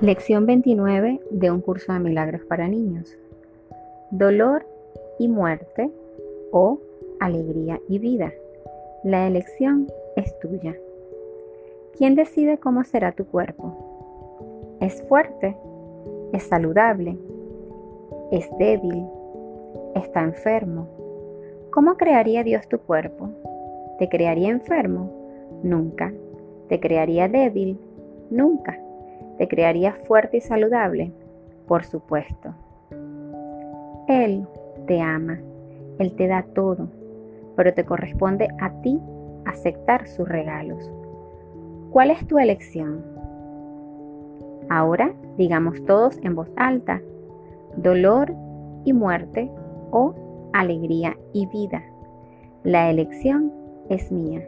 Lección 29 de un curso de milagros para niños. Dolor y muerte o alegría y vida. La elección es tuya. ¿Quién decide cómo será tu cuerpo? ¿Es fuerte? ¿Es saludable? ¿Es débil? ¿Está enfermo? ¿Cómo crearía Dios tu cuerpo? ¿Te crearía enfermo? Nunca. ¿Te crearía débil? Nunca. ¿Te crearía fuerte y saludable? Por supuesto. Él te ama, Él te da todo, pero te corresponde a ti aceptar sus regalos. ¿Cuál es tu elección? Ahora digamos todos en voz alta, dolor y muerte o alegría y vida. La elección es mía.